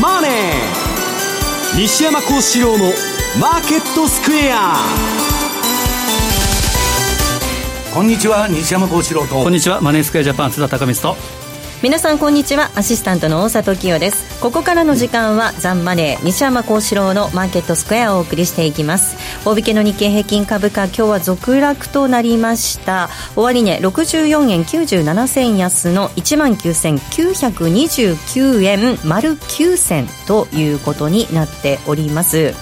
マネー」西山幸四郎の「マーケットスクエア」こんにちは西山幸四郎と。こんにちはマネースクエアジャパン津田隆光と皆さんこんにちは。アシスタントの大里清です。ここからの時間はザンマネー西山幸四郎のマーケットスクエアをお送りしていきます。大引けの日経平均株価今日は続落となりました。終値、64円97銭安の1万9929円丸9銭ということになっております。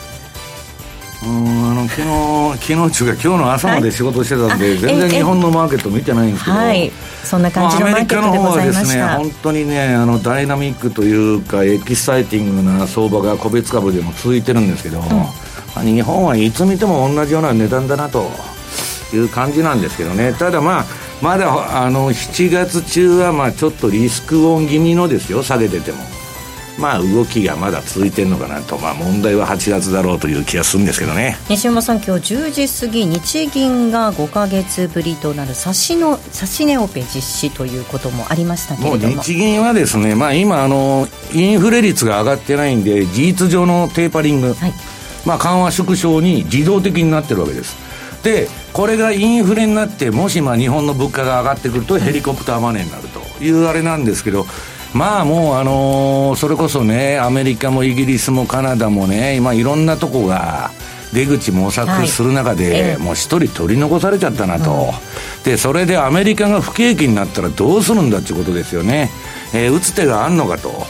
うんあの昨日昨日中が今日の朝まで仕事してたんで、はい、全然日本のマーケット見てないんですけど、はい、そんな感じのマーケットでございました、アメリカの方はですね本当にねあのダイナミックというかエキサイティングな相場が個別株でも続いてるんですけど、うん、日本はいつ見ても同じような値段だなという感じなんですけどね。ただまあまだあの7月中はまあちょっとリスクオン気味のですよ下げててもまあ動きがまだ続いてるのかなと、まあ、問題は8月だろうという気がするんですけどね。西山さん、今日10時過ぎ日銀が5か月ぶりとなる指しの指し値オペ実施ということもありましたけれども。日銀はですね、まあ、今あのインフレ率が上がってないんで事実上のテーパリング、はい、まあ、緩和縮小に自動的になってるわけです。でこれがインフレになってもしまあ日本の物価が上がってくるとヘリコプターマネーになるというあれなんですけど、まあもう、あのー、それこそね、アメリカもイギリスもカナダもね、今いろんなとこが、出口模索する中で、はい、もう一人取り残されちゃったなと、うん、でそれでアメリカが不景気になったらどうするんだっていうことですよね、えー、打つ手があんのかと。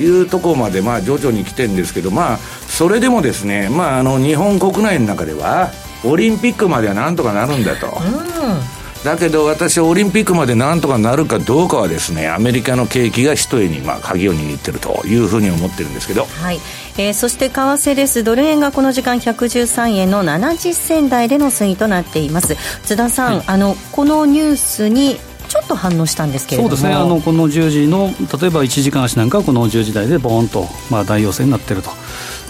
いうところまで、まあ、徐々に来てるんですけど、まあ、それでもですね、まあ、あの日本国内の中では、オリンピックまではなんとかなるんだと。うんだけど私はオリンピックまでなんとかなるかどうかはですねアメリカの景気が一重にまあ鍵を握ってるというふうに思ってるんですけど、はい。えー、そして為替です。ドル円がこの時間113円の70銭台での推移となっています。津田さん、はい、あのこのニュースにちょっと反応したんですけれども。そうですね。あのこの10時の例えば1時間足なんかはこの10時台でボーンと、まあ、大陽性になっていると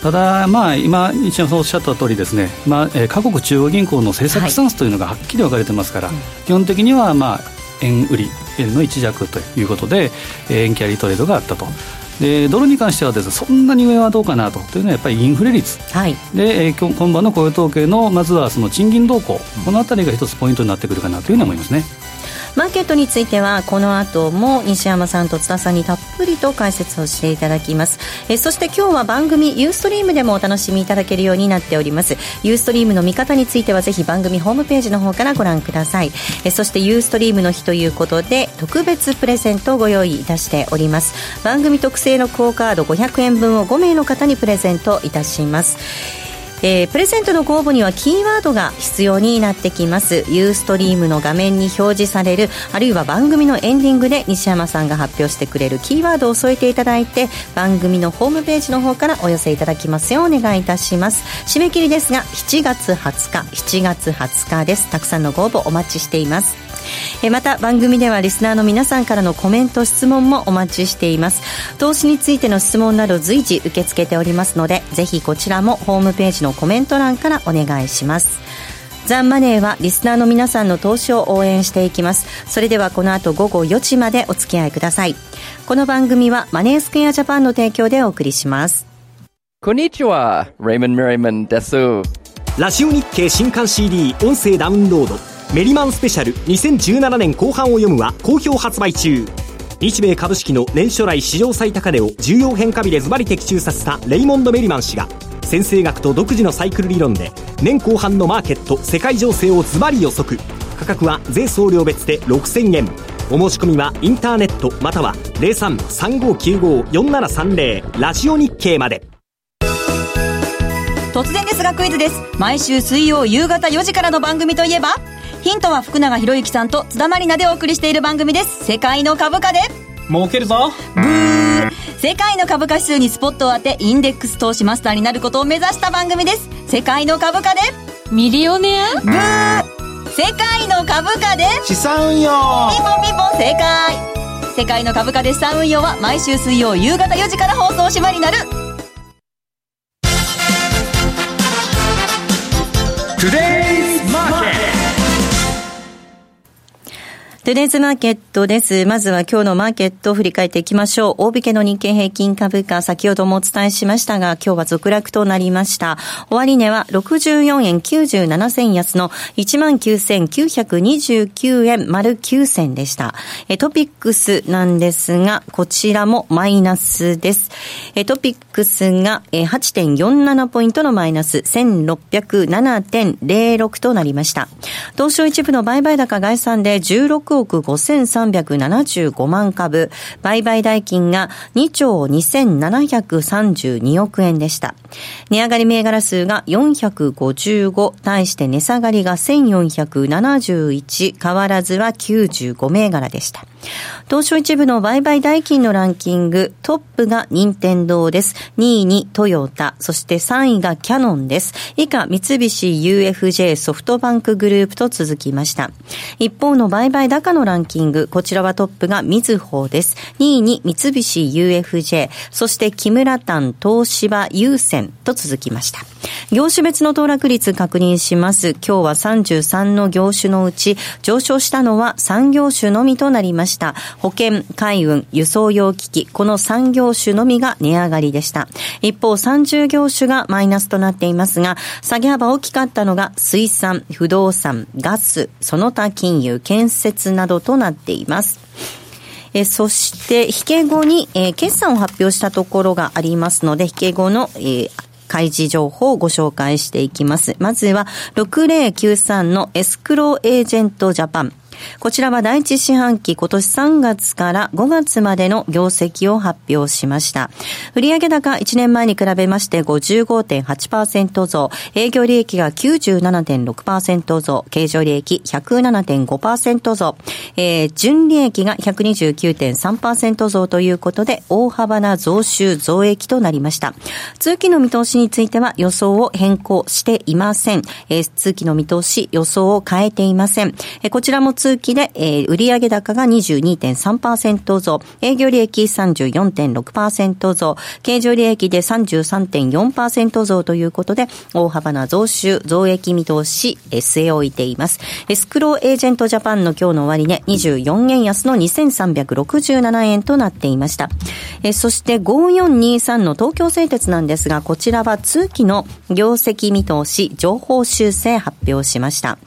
ただ、まあ、今、一応おっしゃった通りですね、まあえー、各国中央銀行の政策スタンスというのがはっきり分かれてますから、はい、基本的には、まあ、円売り、円の一弱ということで、円キャリートレードがあったと。でドルに関してはです、ね、そんなに上はどうかなと。というのはやっぱりインフレ率、はい、で、えー、今晩の雇用統計のまずはその賃金動向、このあたりが一つポイントになってくるかなというふうに思いますね。マーケットについてはこの後も西山さんと津田さんにたっぷりと解説をしていただきます。えそして今日は番組ユーストリームでもお楽しみいただけるようになっております。ユーストリームの見方についてはぜひ番組ホームページの方からご覧ください。えそしてユーストリームの日ということで特別プレゼントをご用意いたしております。番組特製のクオカード500円分を5名の方にプレゼントいたします。えー、プレゼントのご応募にはキーワードが必要になってきます。ユーストリームの画面に表示されるあるいは番組のエンディングで西山さんが発表してくれるキーワードを添えていただいて番組のホームページの方からお寄せいただきますようお願いいたします。締め切りですが7月20日7月20日です。たくさんのご応募お待ちしています。えまた番組ではリスナーの皆さんからのコメント質問もお待ちしています。投資についての質問など随時受け付けておりますのでぜひこちらもホームページのコメント欄からお願いします。ザンマネーはリスナーの皆さんの投資を応援していきます。それではこの後午後4時までお付き合いください。この番組はマネースクエアジャパンの提供でお送りします。こんにちはレイモン・メリマンですラジオ日経新刊 CD 音声ダウンロード。メリマンスペシャル2017年後半を読むは好評発売中日米株式の年初来史上最高値を重要変化日でズバリ的中させたレイモンド・メリマン氏が先生学と独自のサイクル理論で年後半のマーケット世界情勢をズバリ予測。価格は税送料別で6000円。お申し込みはインターネットまたは0335954730ラジオ日経まで。突然ですがクイズです。毎週水曜夕方4時からの番組といえばヒントは福永博之さんと津田まりなでお送りしている番組です。世界の株価で。儲けるぞ。ブー。世界の株価指数にスポットを当て、インデックス投資マスターになることを目指した番組です。世界の株価で。ミリオネア？ブー。世界の株価で。資産運用。ピンポンピンポ。ン正解世界の株価で資産運用は毎週水曜夕方4時から放送しまになるトゥデイズマーケットです。まずは今日のマーケットを振り返っていきましょう。大引けの日経平均株価、先ほどもお伝えしましたが、今日は続落となりました。終値は64円97銭安の19,929円丸9銭でした。トピックスなんですが、こちらもマイナスです。トピックスが8.47ポイントのマイナス1607.06となりました。東証一部の売買高概算で16 6億5375万株、売買代金が2兆2732億円でした。値上がり銘柄数が455、対して値下がりが1471、変わらずは95銘柄でした。東証一部の売買代金のランキング、トップが任天堂です。2位にトヨタ、そして3位がキャノンです。以下、三菱 UFJ ソフトバンクグループと続きました。一方の売買高のランキング、こちらはトップがみずほです。2位に三菱 UFJ、そして木村丹、東芝、優先と続きました。業種別の騰落率確認します。今日は33の業種のうち上昇したのは3業種のみとなりました。保険、海運、輸送用機器、この3業種のみが値上がりでした。一方30業種がマイナスとなっていますが、下げ幅大きかったのが水産、不動産、ガス、その他金融、建設などとなっています。えそして、引け後に、え、決算を発表したところがありますので、引け後の、え、開示情報をご紹介していきます。まずは、6093のエスクローエージェントジャパン。こちらは第一四半期今年3月から5月までの業績を発表しました。売上高1年前に比べまして55.8%増、営業利益が97.6%増、経常利益107.5%増、えー、純利益が129.3%増ということで、大幅な増収増益となりました。通期の見通しについては予想を変更していません。えー、通期の見通し予想を変えていません。えー、こちらも通通期で、えー、売上高が22.3%増、営業利益34.6%増、経常利益で33.4%増ということで、大幅な増収、増益見通し、え据え置いています。エスクローエージェントジャパンの今日の終値、24円安の2367円となっていました。えそして5423の東京製鉄なんですが、こちらは通期の業績見通し、情報修正発表しました。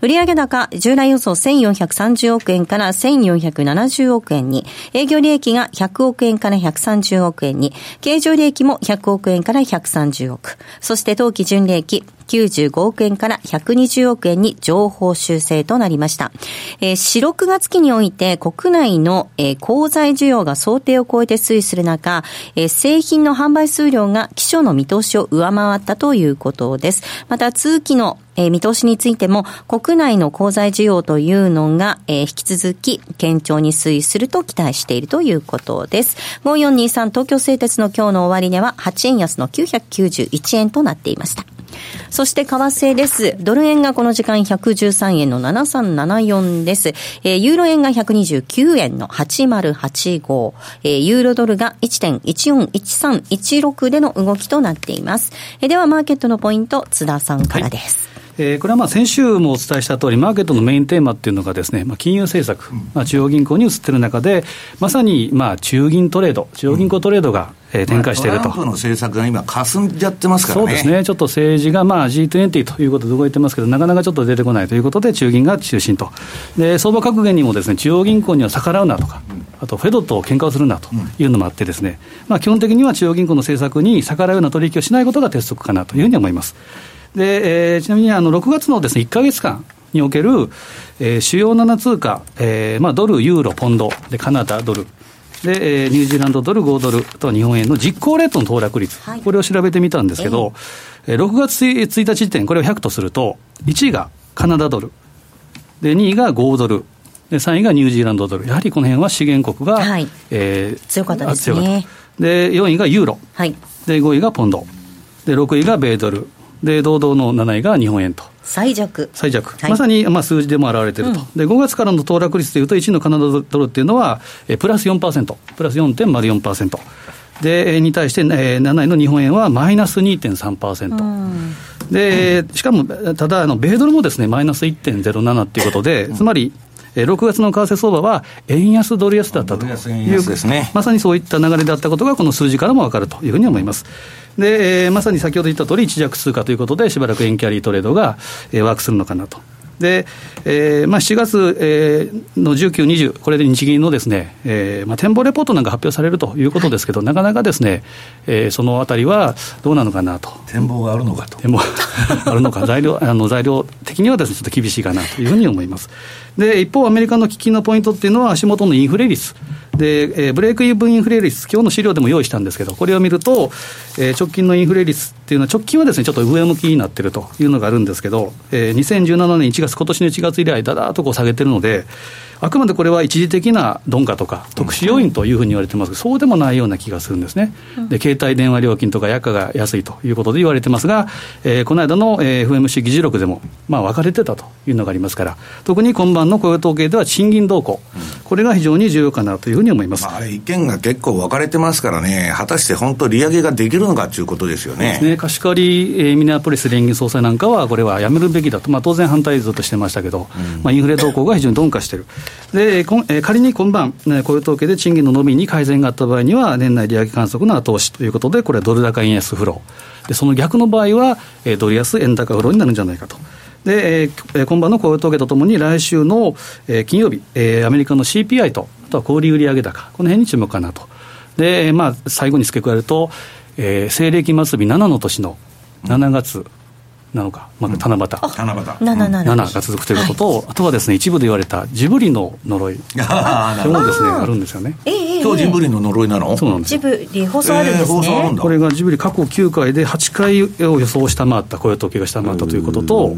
売上高、従来予想1 4 1430億円から1470億円に、営業利益が100億円から130億円に、経常利益も100億円から130億。そして当期純利益95億円から120億円に情報修正となりました。えー、4、6月期において国内の、えー、鋼材需要が想定を超えて推移する中、えー、製品の販売数量が基調の見通しを上回ったということです。また通期の、見通しについても、国内の鋼材需要というのが、えー、引き続き堅調に推移すると期待しているということです。5423東京製鉄の今日の終値は8円安の991円となっていました。そして為替です。ドル円がこの時間113円の7374です。えー、ユーロ円が129円の8085。えー、ユーロドルが1.141316での動きとなっています。えー、ではマーケットのポイント、津田さんからです。はいえー、これはまあ先週もお伝えした通り、マーケットのメインテーマっていうのがですね、まあ、金融政策、まあ、中央銀行に移っている中で、まさにまあ中銀トレード、中央銀行トレードが、えー、展開していると。トランプの政策が今、かすんじゃってますからね。そうですね、ちょっと政治がまあ G20 ということで動いてますけど、なかなかちょっと出てこないということで、中銀が中心と。で、相場格言にもですね、中央銀行には逆らうなとか、あとフェドと喧嘩をするなというのもあってですね、まあ、基本的には中央銀行の政策に逆らうような取引をしないことが鉄則かなというふうに思います。で、えー、ちなみにあの6月のです、ね、1か月間における、えー、主要7通貨、えーまあ、ドル、ユーロ、ポンド、でカナダ、ドル。で、えー、ニュージーランドドル、5ドルと日本円の実行レートの騰落率、はい、これを調べてみたんですけど、えー、6月1日時点、これを100とすると、1位がカナダドル、で2位が5ドル、で3位がニュージーランドドル、やはりこの辺は資源国が、はい。えー、強かったですね。で4位がユーロ、はい、で5位がポンド、で6位が米ドル、で堂々の7位が日本円と。最弱。最弱。はい、まさに、まあ、数字でも表れていると、うん、で、5月からの騰落率でいうと、1位のカナダドルっていうのは、えプラス4%、プラス4.04%。で、に対して、えー、7位の日本円はマイナス2.3%。うんで、しかも、ただ、あの、米ドルもですね、マイナス1.07っていうことで、つまり、えー、6月の為替相場は円安ドル安だったという、ね、まさにそういった流れであったことが、この数字からも分かるというふうに思います。で、えー、まさに先ほど言った通り、一弱通貨ということで、しばらく円キャリートレードが、えー、ワークするのかなと。で、えーまあ、7月、えー、の19、20、これで日銀のですね、えーまあ、展望レポートなんか発表されるということですけど、はい、なかなかですね、えー、そのあたりはどうなのかなと。展望があるのかと。展望あるのか、材料あの材料的にはですね、ちょっと厳しいかなというふうに思います。で、一方、アメリカの危機のポイントっていうのは、足元のインフレ率。で、えー、ブレイクイーブンインフレ率、今日の資料でも用意したんですけど、これを見ると、えー、直近のインフレ率っていうのは、直近はですね、ちょっと上向きになってるというのがあるんですけど、えー、2017年1月、今年の1月以来、だだーっとこう下げてるので、あくまでこれは一時的な鈍化とか、特殊要因というふうに言われてますが、そうでもないような気がするんですね、で携帯電話料金とか薬価が安いということで言われてますが、えー、この間の FMC 議事録でも、まあ、分かれてたというのがありますから、特に今晩の雇用統計では賃金動向、これが非常に重要かなというふうに思います、まあ、あれ、意見が結構分かれてますからね、果たして本当、利上げができるのかということですよね。ね。貸し借り、えー、ミネアポリス連銀総裁なんかは、これはやめるべきだと、まあ、当然反対ずっとしてましたけど、うん、まあ、インフレ動向が非常に鈍化している。で、仮に今晩、雇用統計で賃金の伸びに改善があった場合には、年内利上げ観測の後押しということで、これはドル高円安フロー。で、その逆の場合は、ドル安円高フローになるんじゃないかと。で、えー、今晩の雇用統計とともに、来週の、えー、金曜日、えー、アメリカの CPI と、あとは小売売上高、この辺に注目かなと。で、まあ、最後に付け加えると、えー、西暦末日7の年の7月、なのか、まあ、七夕、七夕7が続くということと、はい、あとはですね一部で言われたジブリの呪い、これもですねあるんですよね。今日ジブリの呪いなの？そうなんです。ジブリ放送あるんですね、えー、これがジブリ過去9回で8回を予想下回った雇用統計が下回ったということと、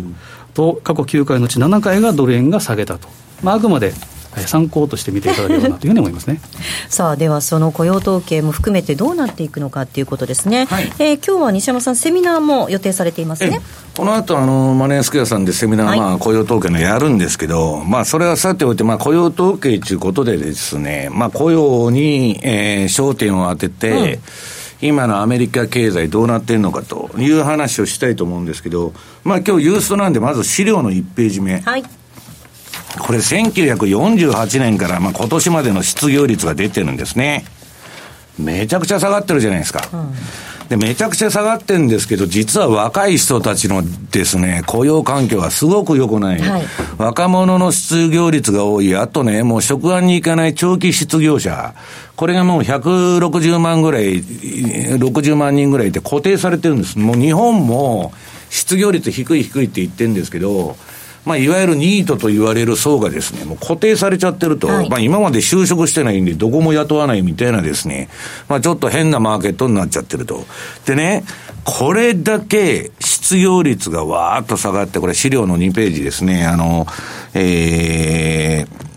と過去9回のうち7回がドル円が下げたと、まあ、あくまで参考として見ていただければなというふうに思いますね。さあではその雇用統計も含めてどうなっていくのかということですね、はい、えー、今日は西山さんセミナーも予定されていますね。この後あのマネースクエアさんでセミナー、はい、まあ、雇用統計のやるんですけど、まあ、それはさておいて、まあ、雇用統計ということでですね、まあ、雇用に、えー、焦点を当てて、うん。今のアメリカ経済どうなってんのかという話をしたいと思うんですけど、まあ今日ユーストなんでまず資料の1ページ目。はい。これ1948年からまあ今年までの失業率が出てるんですね。めちゃくちゃ下がってるじゃないですか。うんで、めちゃくちゃ下がってるんですけど、実は若い人たちのですね、雇用環境はすごく良くない。はい、若者の失業率が多い。あとね、もう職場に行かない長期失業者。これがもう160万ぐらい、60万人ぐらいで固定されてるんです。もう日本も失業率低い低いって言ってるんですけど、まあ、いわゆるニートと言われる層がですね、もう固定されちゃってると、はい、まあ、今まで就職してないんで、どこも雇わないみたいなですね、まあ、ちょっと変なマーケットになっちゃってると。でね、これだけ失業率がわーっと下がって、これ資料の2ページですね、あの、えー、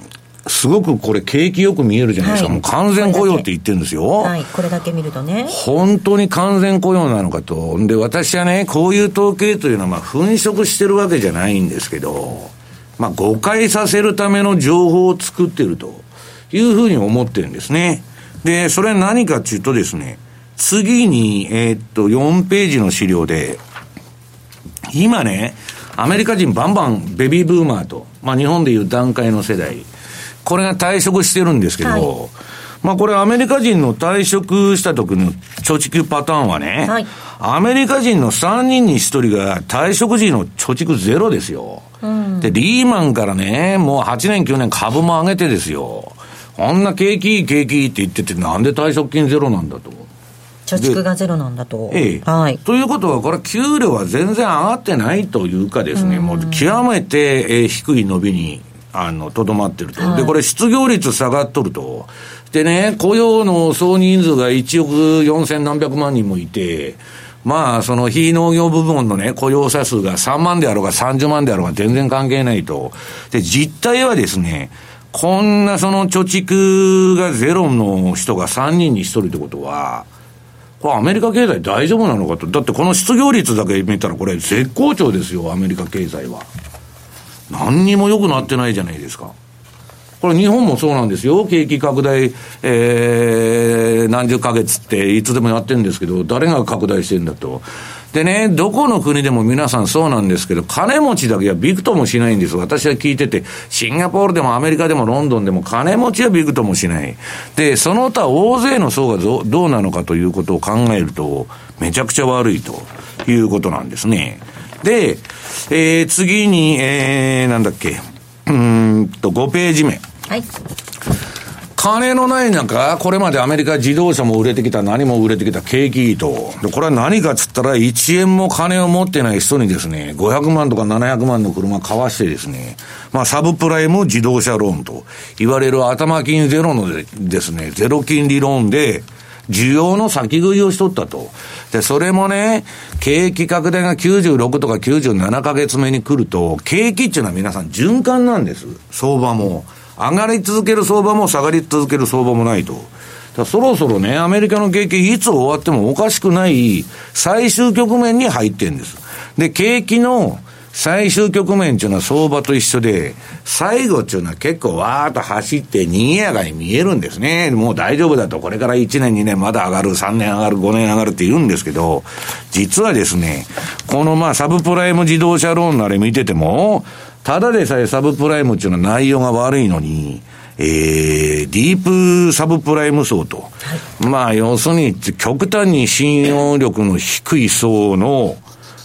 すごくこれ、景気よく見えるじゃないですか、はい、もう完全雇用って言ってるんですよ。はい、これだけ見るとね。本当に完全雇用なのかと。で、私はね、こういう統計というのは、まあ、粉飾してるわけじゃないんですけど、まあ、誤解させるための情報を作ってるというふうに思ってるんですね。で、それは何かっていうとですね、次に、えー、っと、4ページの資料で、今ね、アメリカ人バンバンベビーブーマーと、まあ日本でいう段階の世代、これが退職してるんですけど、はい、まあこれアメリカ人の退職した時の貯蓄パターンはね、はい、アメリカ人の3人に1人が退職時の貯蓄ゼロですよ。うん、で、リーマンからね、もう8年9年株も上げてですよ。こんな景気いい景気いいって言ってて、なんで退職金ゼロなんだと。貯蓄がゼロなんだと。ええ。はい。ということは、これ、給料は全然上がってないというかですね、うん、もう極めて、えー、低い伸びにあの、とどまってると、はい。で、これ失業率下がっとると。でね、雇用の総人数が1億4000何百万人もいて、まあ、その非農業部門のね、雇用者数が3万であろうが30万であろうが全然関係ないと。で、実態はですね、こんなその貯蓄がゼロの人が3人に1人ってことは、これアメリカ経済大丈夫なのかと。だってこの失業率だけ見たらこれ絶好調ですよ、アメリカ経済は。何にも良くなってないじゃないですか。これ日本もそうなんですよ。景気拡大、えー、何十ヶ月っていつでもやってるんですけど、誰が拡大してんだと。でね、どこの国でも皆さんそうなんですけど、金持ちだけはびくともしないんです。私は聞いてて、シンガポールでもアメリカでもロンドンでも金持ちはびくともしない。で、その他大勢の層がどどうなのかということを考えると、めちゃくちゃ悪いということなんですね。で、えー、次に、えー、なんだっけ、うんと、5ページ目。はい。金のない中、これまでアメリカ自動車も売れてきた、何も売れてきた景気いいと。で、これは何かっつったら、1円も金を持ってない人にですね、500万とか700万の車買わしてですね、まあ、サブプライム自動車ローンと言われる頭金ゼロのでですね、ゼロ金利ローンで、需要の先食いをしとったと。で、それもね、景気拡大が96とか97ヶ月目に来ると、景気っていうのは皆さん循環なんです。相場も。上がり続ける相場も下がり続ける相場もないと。そろそろね、アメリカの景気いつ終わってもおかしくない最終局面に入ってんです。で、景気の最終局面っていうのは相場と一緒で、最後っていうのは結構わーっと走って賑やかに見えるんですね。もう大丈夫だと、これから1年2年まだ上がる、3年上がる、5年上がるって言うんですけど、実はですね、このまあサブプライム自動車ローンのあれ見てても、ただでさえサブプライムっていうのは内容が悪いのに、えー、ディープサブプライム層と。はい、まあ、要するに、極端に信用力の低い層の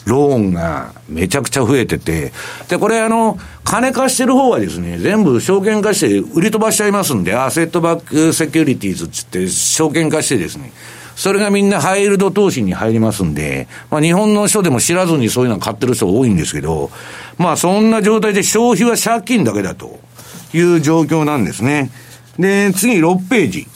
ローンがめちゃくちゃ増えてて、で、これあの、金貸してる方はですね、全部証券化して売り飛ばしちゃいますんで、アセットバックセキュリティーズつって証券化してですね、それがみんなハイルド投資に入りますんで、まあ日本の人でも知らずにそういうの買ってる人多いんですけど、まあそんな状態で消費は借金だけだという状況なんですね。で、次6ページ。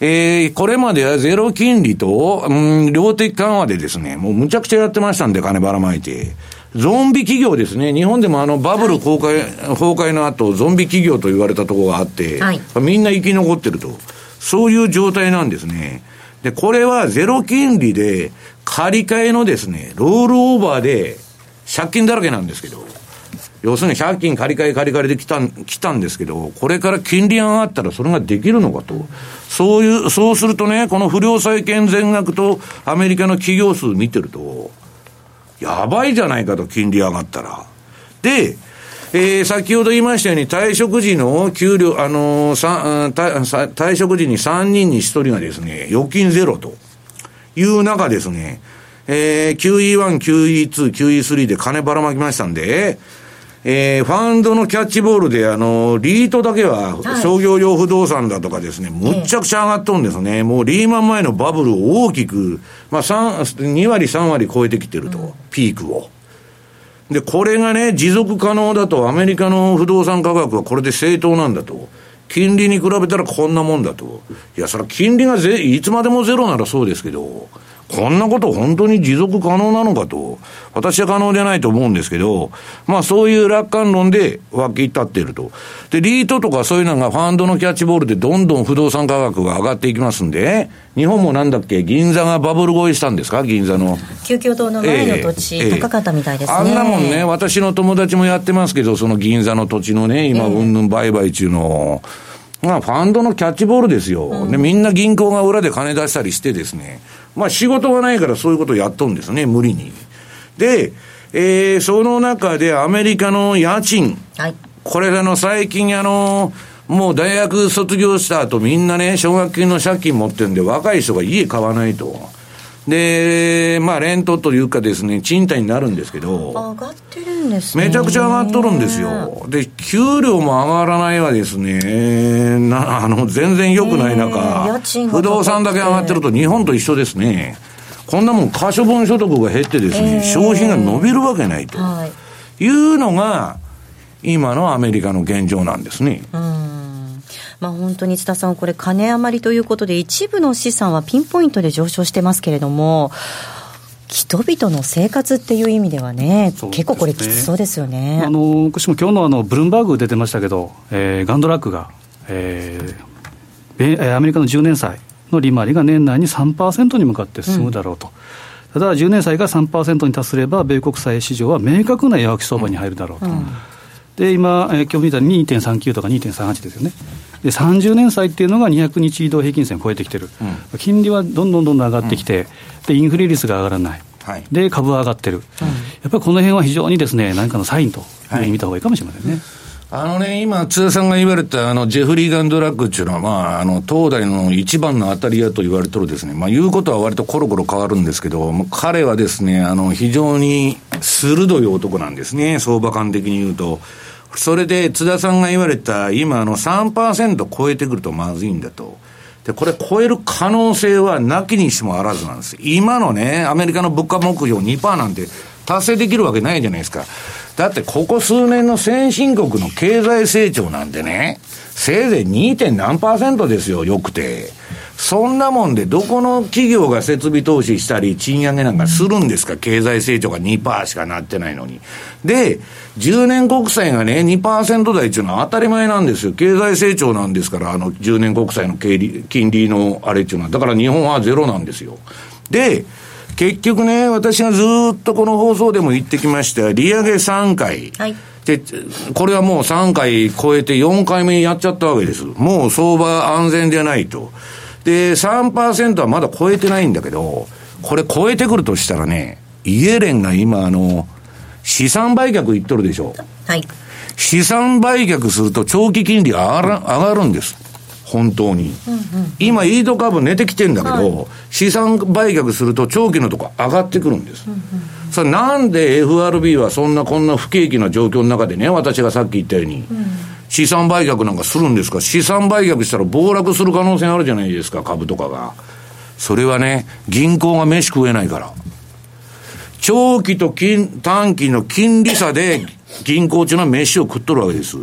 えー、これまではゼロ金利と、うん、量的緩和でですね、もうむちゃくちゃやってましたんで、金ばらまいて。ゾンビ企業ですね。日本でもあのバブル崩壊、崩壊の後、ゾンビ企業と言われたところがあって、はい、みんな生き残ってると。そういう状態なんですね。で、これはゼロ金利で、借り換えのですね、ロールオーバーで、借金だらけなんですけど、要するに借金借り換え借り換えで来た来たんですけど、これから金利上がったらそれができるのかと。そういう、そうするとね、この不良債権全額とアメリカの企業数見てると、やばいじゃないかと、金利上がったら。で、えー、先ほど言いましたように、退職時の給料、あのー、退職時に3人に1人がですね、預金ゼロという中ですね、えー、QE1、QE2、QE3 で金ばらまきましたんで、えー、ファンドのキャッチボールで、あの、リートだけは、商業用不動産だとかですね、むっちゃくちゃ上がっとるんですね。もうリーマン前のバブルを大きく、まあ、2割、3割超えてきてると、ピークを。で、これがね、持続可能だと、アメリカの不動産価格はこれで正当なんだと。金利に比べたらこんなもんだと。いや、それは金利がぜ、いつまでもゼロならそうですけど、こんなこと本当に持続可能なのかと、私は可能でないと思うんですけど、まあそういう楽観論で湧き立っていると。で、リートとかそういうのがファンドのキャッチボールでどんどん不動産価格が上がっていきますんで、日本もなんだっけ、銀座がバブル超えしたんですか、銀座の。旧京堂の前の土地、えー、高かったみたいですね。あんなもんね、私の友達もやってますけど、その銀座の土地のね、今、うんぬん売買中の、まあ、ファンドのキャッチボールですよ、うん、で、みんな銀行が裏で金出したりしてですね、まあ仕事がないからそういうことをやっとんですね、無理に。で、えー、その中でアメリカの家賃。はい。これあの、最近あの、もう大学卒業した後みんなね、奨学金の借金持ってるんで若い人が家買わないと。で、まあ、レントというかですね、賃貸になるんですけど、上がってるんですね。めちゃくちゃ上がっとるんですよ。で、給料も上がらないはですね、な あの、全然良くない中、不動産だけ上がってると日本と一緒ですね。こんなもん可処分所得が減ってですね、消費が伸びるわけないと。いうのが、今のアメリカの現状なんですね。うんまあ、本当に津田さん、これ、金余りということで、一部の資産はピンポイントで上昇してますけれども、人々の生活っていう意味ではね、ね結構これ、きつそうですよねあの私も今日のあのブルームバーグ出てましたけど、えー、ガンドラックが、えー、アメリカの10年債の利回りが年内に3%に向かって進むだろうと。うん、ただ、10年債が3%に達すれば、米国債市場は明確な弱気相場に入るだろうと。うんで今、えー、今日見たら2.39とか2.38ですよね。で30年債っていうのが200日移動平均線を超えてきてる、うん、金利はどんどんどんどん上がってきて、うん、でインフレ率が上がらない、はい、で株は上がってる、うん、やっぱりこの辺は非常にですね何かのサインとい。うふうに見た方がいいかもしれませんね。はいあのね、今、津田さんが言われた、あの、ジェフリー・ガンドラッグっていうのは、まあ、あの、東大の一番の当たり屋と言われてるですね、まあ、言うことは割とコロコロ変わるんですけど、彼はですね、あの、非常に鋭い男なんですね、相場感的に言うと。それで、津田さんが言われた、今、の、3%超えてくるとまずいんだと。で、これ超える可能性はなきにしもあらずなんです。今のね、アメリカの物価目標2%なんて達成できるわけないじゃないですか。だってここ数年の先進国の経済成長なんでね、せいぜい 2. 何パーセントですよ、よくて。そんなもんで、どこの企業が設備投資したり、賃上げなんかするんですか、経済成長が2%しかなってないのに。で、10年国債がね、2%台っていうのは当たり前なんですよ。経済成長なんですから、あの、10年国債の金利のあれっていうのは。だから日本はゼロなんですよ。で、結局ね、私がずっとこの放送でも言ってきました、利上げ3回。はい。で、これはもう3回超えて4回目やっちゃったわけです。もう相場安全でないと。で、3%はまだ超えてないんだけど、これ超えてくるとしたらね、イエレンが今あの、資産売却言っとるでしょ。はい。資産売却すると長期金利上がる上がるんです。本当に。うんうん、今、イート株寝てきてんだけど、はい、資産売却すると長期のとこ上がってくるんです。うんうん、それなんで FRB はそんなこんな不景気な状況の中でね、私がさっき言ったように、うん、資産売却なんかするんですか？資産売却したら暴落する可能性あるじゃないですか、株とかが。それはね、銀行が飯食えないから。長期と金短期の金利差で銀行っていうのは飯を食っとるわけです。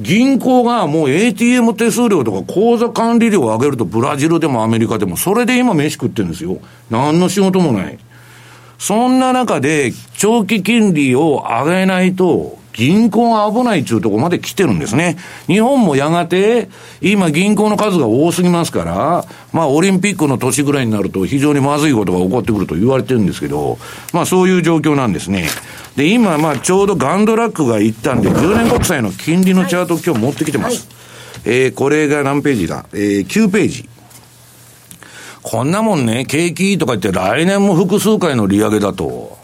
銀行がもう ATM 手数料とか口座管理料を上げるとブラジルでもアメリカでも、それで今飯食ってるんですよ。何の仕事もない。そんな中で長期金利を上げないと、銀行が危ないっていうところまで来てるんですね。日本もやがて、今銀行の数が多すぎますから、まあオリンピックの年ぐらいになると非常にまずいことが起こってくると言われてるんですけど、まあそういう状況なんですね。で、今まあちょうどガンドラックが言ったんで、10年国債の金利のチャートを今日持ってきてます。はい、えー、これが何ページだ？えー、9ページ。こんなもんね、景気とか言って来年も複数回の利上げだと、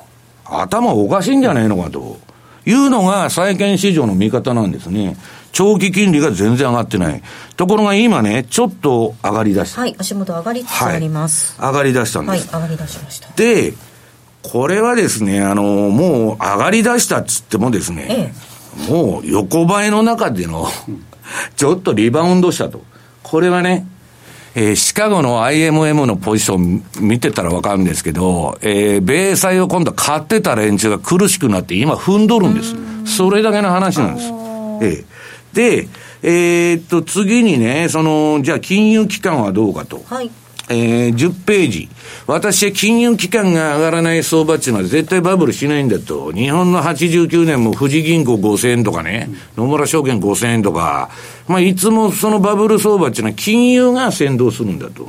頭おかしいんじゃないのかと。いうのが債券市場の見方なんですね。長期金利が全然上がってない。ところが今ね、ちょっと上がり出した。はい、足元上がりつつあります。はい、上がり出したんです。はい、上がり出しました。で、これはですね、あの、もう上がり出したっつってもですね、ええ、もう横ばいの中でのちょっとリバウンドしたと。これはね、えー、シカゴの IMM のポジション見てたらわかるんですけど、えー、米債を今度買ってた連中が苦しくなって今踏んどるんです。それだけの話なんです。えー、で、えー、っと、次にね、その、じゃあ金融機関はどうかと。はい。えー、10ページ。私は金融機関が上がらない相場っていうのは絶対バブルしないんだと。日本の89年も富士銀行5000円とかね、野村証券5000円とか、まあ、いつもそのバブル相場っていうのは金融が先導するんだと。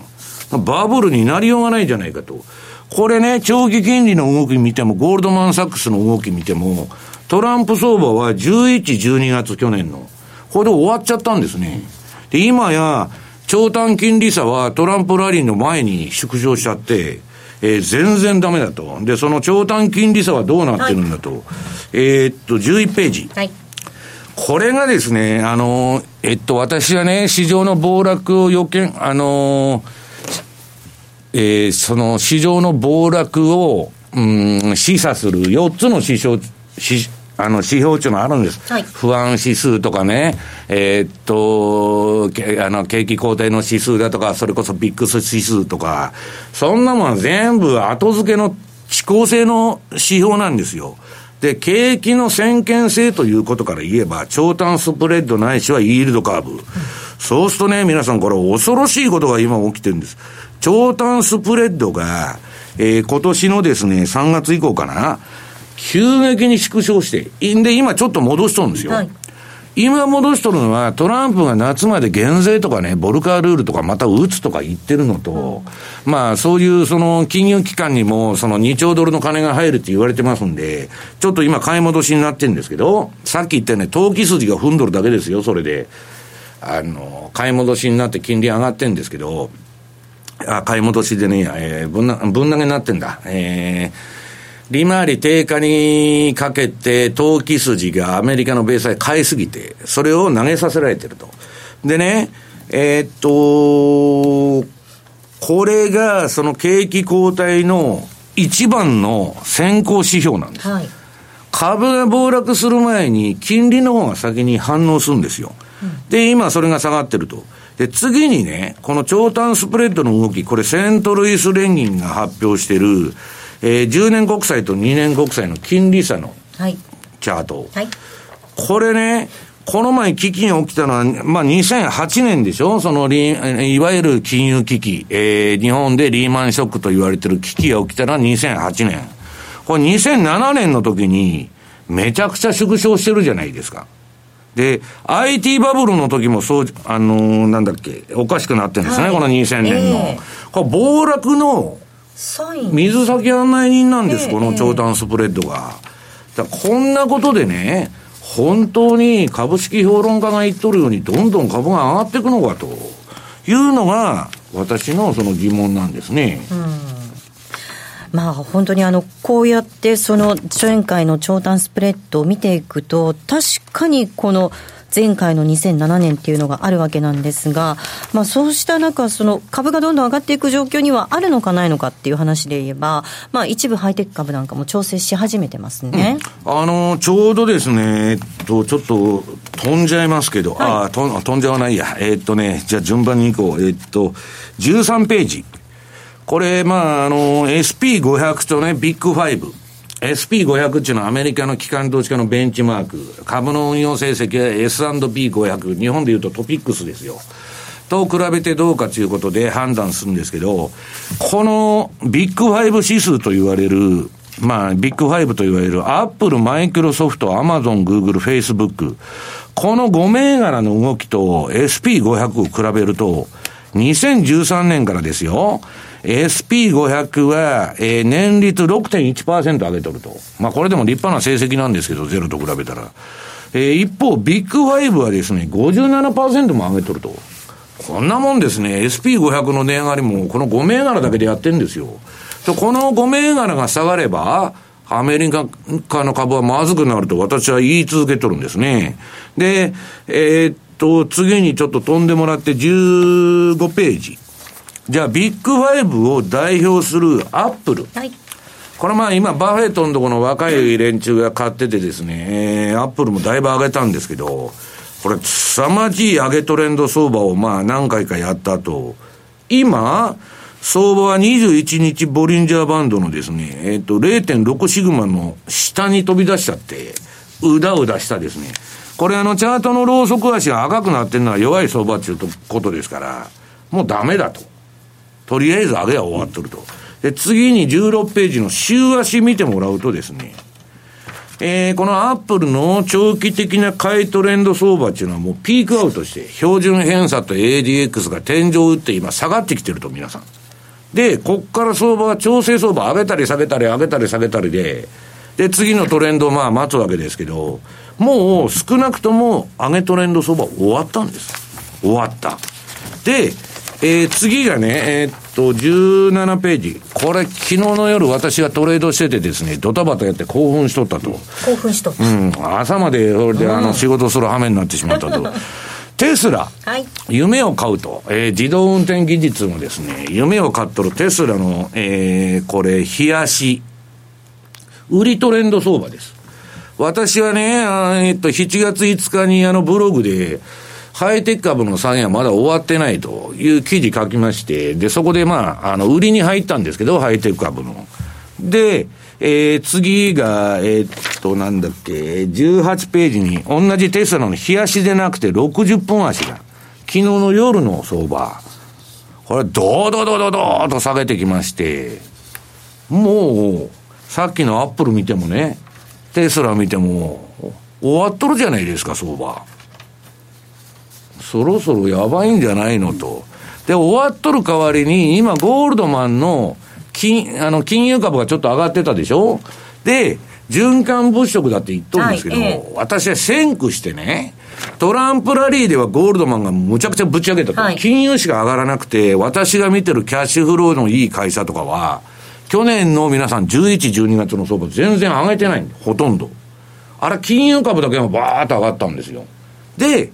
バブルになりようがないじゃないかと。これね、長期金利の動き見ても、ゴールドマンサックスの動き見ても、トランプ相場は11、12月去年の、これで終わっちゃったんですね。で、今や、長短金利差はトランプラリーの前に縮小しちゃって、えー、全然ダメだと。で、その長短金利差はどうなってるんだと。はい、えー、っと、11ページ。はい。これがですね、あの、えっと、私はね、市場の暴落を予見、あの、えー、その市場の暴落を、うん、示唆する4つの指標、あの、指標値のあるんです。はい、不安指数とかね、えー、っと、あの、景気後退の指数だとか、それこそビックス指数とか、そんなものは全部後付けの遅効性の指標なんですよ。で、景気の先見性ということから言えば、長短スプレッドないしはイールドカーブ。うん、そうするとね、皆さんこれ恐ろしいことが今起きてるんです。長短スプレッドが、えー、今年のですね、3月以降かな、急激に縮小して、で、今ちょっと戻しとるんですよ。はい、今戻しとるのは、トランプが夏まで減税とかね、ボルカールールとかまた打つとか言ってるのと、うん、まあそういうその金融機関にもその2兆ドルの金が入るって言われてますんで、ちょっと今買い戻しになってるんですけど、さっき言ったように投機筋が踏んどるだけですよ、それで。あの、買い戻しになって金利上がってるんですけど、あ、買い戻しでね、えー、ぶんな、ぶん投げになってんだ。えー、利回り低下にかけて、投機筋がアメリカの米債買いすぎて、それを投げさせられてると。でね、えー、っと、これがその景気後退の一番の先行指標なんです。はい、株が暴落する前に金利の方が先に反応するんですよ。うん、で、今それが下がってると。で、次にね、この長短スプレッドの動き、これセントルイス連銀が発表してる、えー、10年国債と2年国債の金利差のチャート。はい、これね、この前危機が起きたのは、まあ、2008年でしょ？そのリ、いわゆる金融危機、えー、日本でリーマンショックと言われてる危機が起きたのは2008年。これ2007年の時に、めちゃくちゃ縮小してるじゃないですか。で、IT バブルの時もそう、あのー、なんだっけ、おかしくなってるんですね、はい、この2000年の。えー、これ暴落の、水先案内人なんです、えー、この長短スプレッドが。だこんなことでね、本当に株式評論家が言っとるように、どんどん株が上がっていくのかというのが、私のその疑問なんですね。うんまあ、本当にあのこうやってその前回の長短スプレッドを見ていくと、確かにこの前回の2007年っていうのがあるわけなんですが、まあ、そうした中、その株がどんどん上がっていく状況にはあるのかないのかっていう話で言えば、まあ、一部ハイテク株なんかも調整し始めてますね、うん、あのちょうどですね、えっと、ちょっと飛んじゃいますけど、はい、あ飛飛んじゃわないや、えっとね、じゃあ順番にいこう、えっと、13ページ。これ、まあ、あの、SP500 とね、ビッグ5。SP500 っていうのはアメリカの機関投資家のベンチマーク。株の運用成績は S&P500。日本でいうと TOPIX ですよ。と比べてどうかということで判断するんですけど、このビッグ5指数と言われる、まあ、ビッグ5と言われる、アップル、マイクロソフト、アマゾン、グーグル、フェイスブック。この5銘柄の動きと SP500 を比べると、2013年からですよ、SP500 は、えー、年率6.1%上げとると。まあこれでも立派な成績なんですけど、ゼロと比べたら。えー、一方、ビッグファイブはですね、57%も上げとると。こんなもんですね、SP500 の値上がりも、この5銘柄だけでやってんですよ。この5銘柄が下がれば、アメリカの株はまずくなると私は言い続けとるんですね。で、えー、っと、次にちょっと飛んでもらって15ページ。じゃあ、ビッグファイブを代表するアップル。はい。これまあ今、バフェットのところの若い連中が買っててですね、アップルもだいぶ上げたんですけど、これ、凄まじい上げトレンド相場をまあ何回かやった後、今、相場は21日ボリンジャーバンドのですね、えっ、ー、と、0.6シグマの下に飛び出しちゃって、うだうだしたですね。これあの、チャートのローソク足が赤くなってるのは弱い相場っていうことですから、もうダメだと。とりあえず上げは終わっとると。で、次に16ページの週足見てもらうとですね、えー、このアップルの長期的な買いトレンド相場っていうのはもうピークアウトして、標準偏差と ADX が天井を打って今下がってきてると皆さん。で、こっから相場は調整相場上げたり下げたり上げたり下げたりで、で、次のトレンドをまあ待つわけですけど、もう少なくとも上げトレンド相場終わったんです。終わった。で、えー、次がね、えー、っと、17ページ。これ、昨日の夜私がトレードしててですね、ドタバタやって興奮しとったと。興奮しとった。うん。朝まで、それで、あの、仕事する羽目になってしまったと。テスラ、はい、夢を買うと、えー、自動運転技術もですね、夢を買っとるテスラの、えー、これ、冷やし、売りトレンド相場です。私はね、えっと、7月5日にあのブログで、ハイテク株の下げはまだ終わってないという記事書きまして、で、そこでまあ、あの、売りに入ったんですけど、ハイテク株の。で、えー、次が、えー、っと、なんだっけ、18ページに、同じテスラの冷やしでなくて60分足が、昨日の夜の相場、これ、ドードドドドーと下げてきまして、もう、さっきのアップル見てもね、テスラ見ても、終わっとるじゃないですか、相場。そろそろやばいんじゃないのと。で、終わっとる代わりに、今、ゴールドマンの金、あの、金融株がちょっと上がってたでしょ？で、循環物色だって言っとるんですけど、はいえ私は先駆してね、トランプラリーではゴールドマンがむちゃくちゃぶち上げたと。はい、金融紙が上がらなくて、私が見てるキャッシュフローのいい会社とかは、去年の皆さん11、12月の相場全然上げてないんほとんど。あれ、金融株だけがバーッと上がったんですよ。で、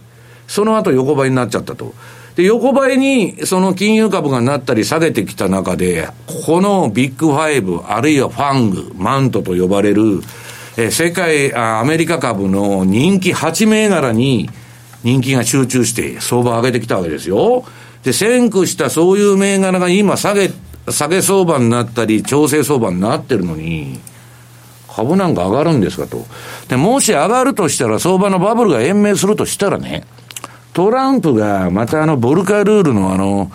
その後横ばいになっちゃったと。で、横ばいにその金融株がなったり下げてきた中で、このビッグファイブ、あるいはファング、マントと呼ばれる、え世界あ、アメリカ株の人気8銘柄に人気が集中して相場を上げてきたわけですよ。で、先駆したそういう銘柄が今下げ、下げ相場になったり、調整相場になってるのに、株なんか上がるんですかと。で、もし上がるとしたら相場のバブルが延命するとしたらね、トランプがまたあの、ボルカルールのあの、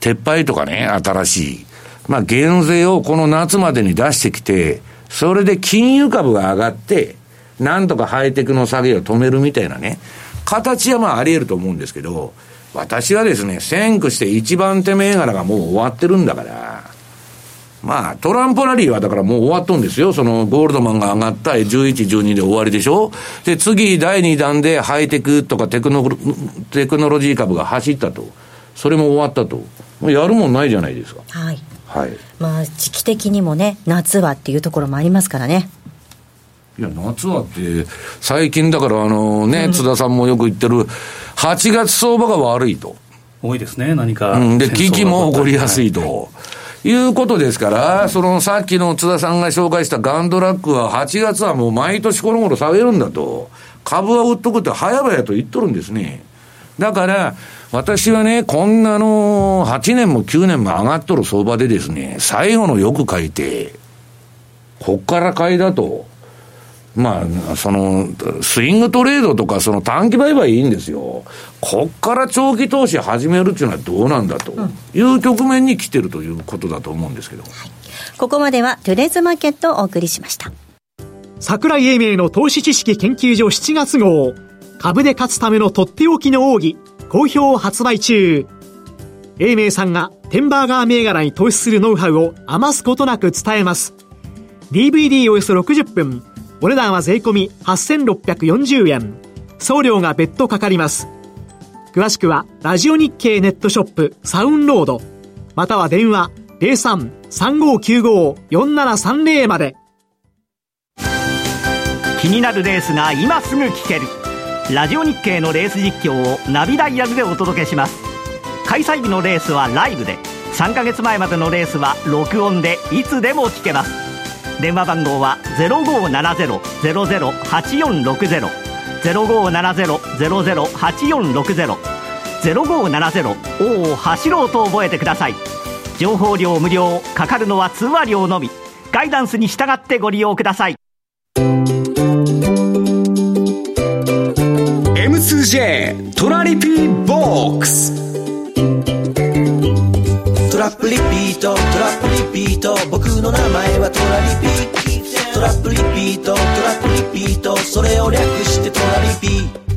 撤廃とかね、新しい。まあ、減税をこの夏までに出してきて、それで金融株が上がって、なんとかハイテクの下げを止めるみたいなね、形はまああり得ると思うんですけど、私はですね、先駆して一番手銘柄がもう終わってるんだから、まあ、トランプラリーはだからもう終わっとんですよ。そのゴールドマンが上がった11、12で終わりでしょで、次第2弾でハイテクとかテクノテクノロジー株が走ったと。それも終わったと。もうやるもんないじゃないですか。はい。はい。まあ、時期的にもね、夏はっていうところもありますからね。いや、夏はって、最近だからあのね、うん、津田さんもよく言ってる、8月相場が悪いと。多いですね、何か。うん、で、危機も起こりやすいと。はいいうことですから、そのさっきの津田さんが紹介したガンドラックは8月はもう毎年この頃下げるんだと。株は売っとくって早々と言っとるんですね。だから、私はね、こんなの8年も9年も上がっとる相場でですね、最後のよく書いて、こっから買いだと。まあ、その、スイングトレードとか、その短期売買いいんですよ。こっから長期投資始めるっていうのはどうなんだという局面に来てるということだと思うんですけど。はい、ここまではトゥデズマーケットをお送りしました。桜井英明の投資知識研究所7月号。株で勝つためのとっておきの奥義。好評発売中。英明さんがテンバーガー銘柄に投資するノウハウを余すことなく伝えます。DVD およそ60分。お値段は税込8640円。送料が別途かかります。詳しくは、ラジオ日経ネットショップサウンロード、または電話03-3595-4730まで。気になるレースが今すぐ聞ける。ラジオ日経のレース実況をナビダイヤルでお届けします。開催日のレースはライブで、3ヶ月前までのレースは録音でいつでも聞けます。電話番号は0570-008460 0570-008460 0570を走ろうと覚えてください。情報量無料かかるのは通話料のみ。ガイダンスに従ってご利用ください。M2J トラリピーボックス。トラップリピートトラップリピート僕の名前はトラリピトラップリピートトラップリピートそれを略してトラリピ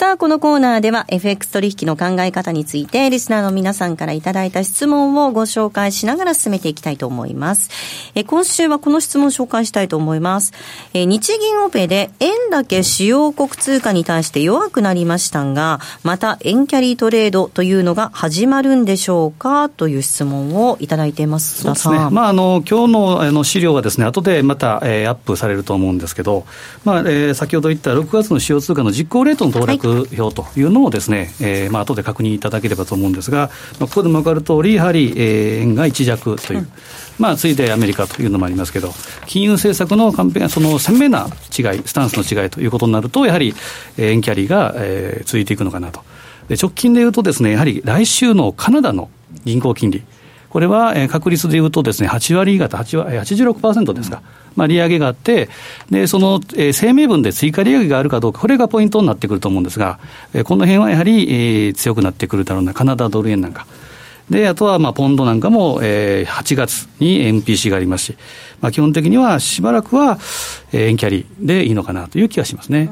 さあ、このコーナーでは FX 取引の考え方について、リスナーの皆さんからいただいた質問をご紹介しながら進めていきたいと思います。え今週はこの質問を紹介したいと思います。え日銀オペで円だけ主要国通貨に対して弱くなりましたが、また円キャリートレードというのが始まるんでしょうかという質問をいただいています。そうですね。まあ、あの、今日のあの資料はですね、後でまた、えー、アップされると思うんですけど、まあ、えー、先ほど言った6月の主要通貨の実行レートの騰落、はい表というのをですね、えー、まあ後で確認いただければと思うんですが、まあ、ここでも分かる通り、やはり、えー、円が一弱という、うん、まあ、ついでアメリカというのもありますけど、金融政策の完璧その鮮明な違い、スタンスの違いということになると、やはり円キャリーが、えー、続いていくのかなと。で直近でいうとですね、やはり来週のカナダの銀行金利、これは、えー、確率でいうとですね、8割方、8割86%ですか。うんまあ、利上げがあって、でその、えー、声明文で追加利上げがあるかどうか、これがポイントになってくると思うんですが、えー、この辺はやはり、えー、強くなってくるだろうな、カナダドル円なんか。で、あとは、まあ、ポンドなんかも、えー、8月に MPC がありますし、まあ、基本的にはしばらくは、えー、円キャリーでいいのかなという気がしますね。うん、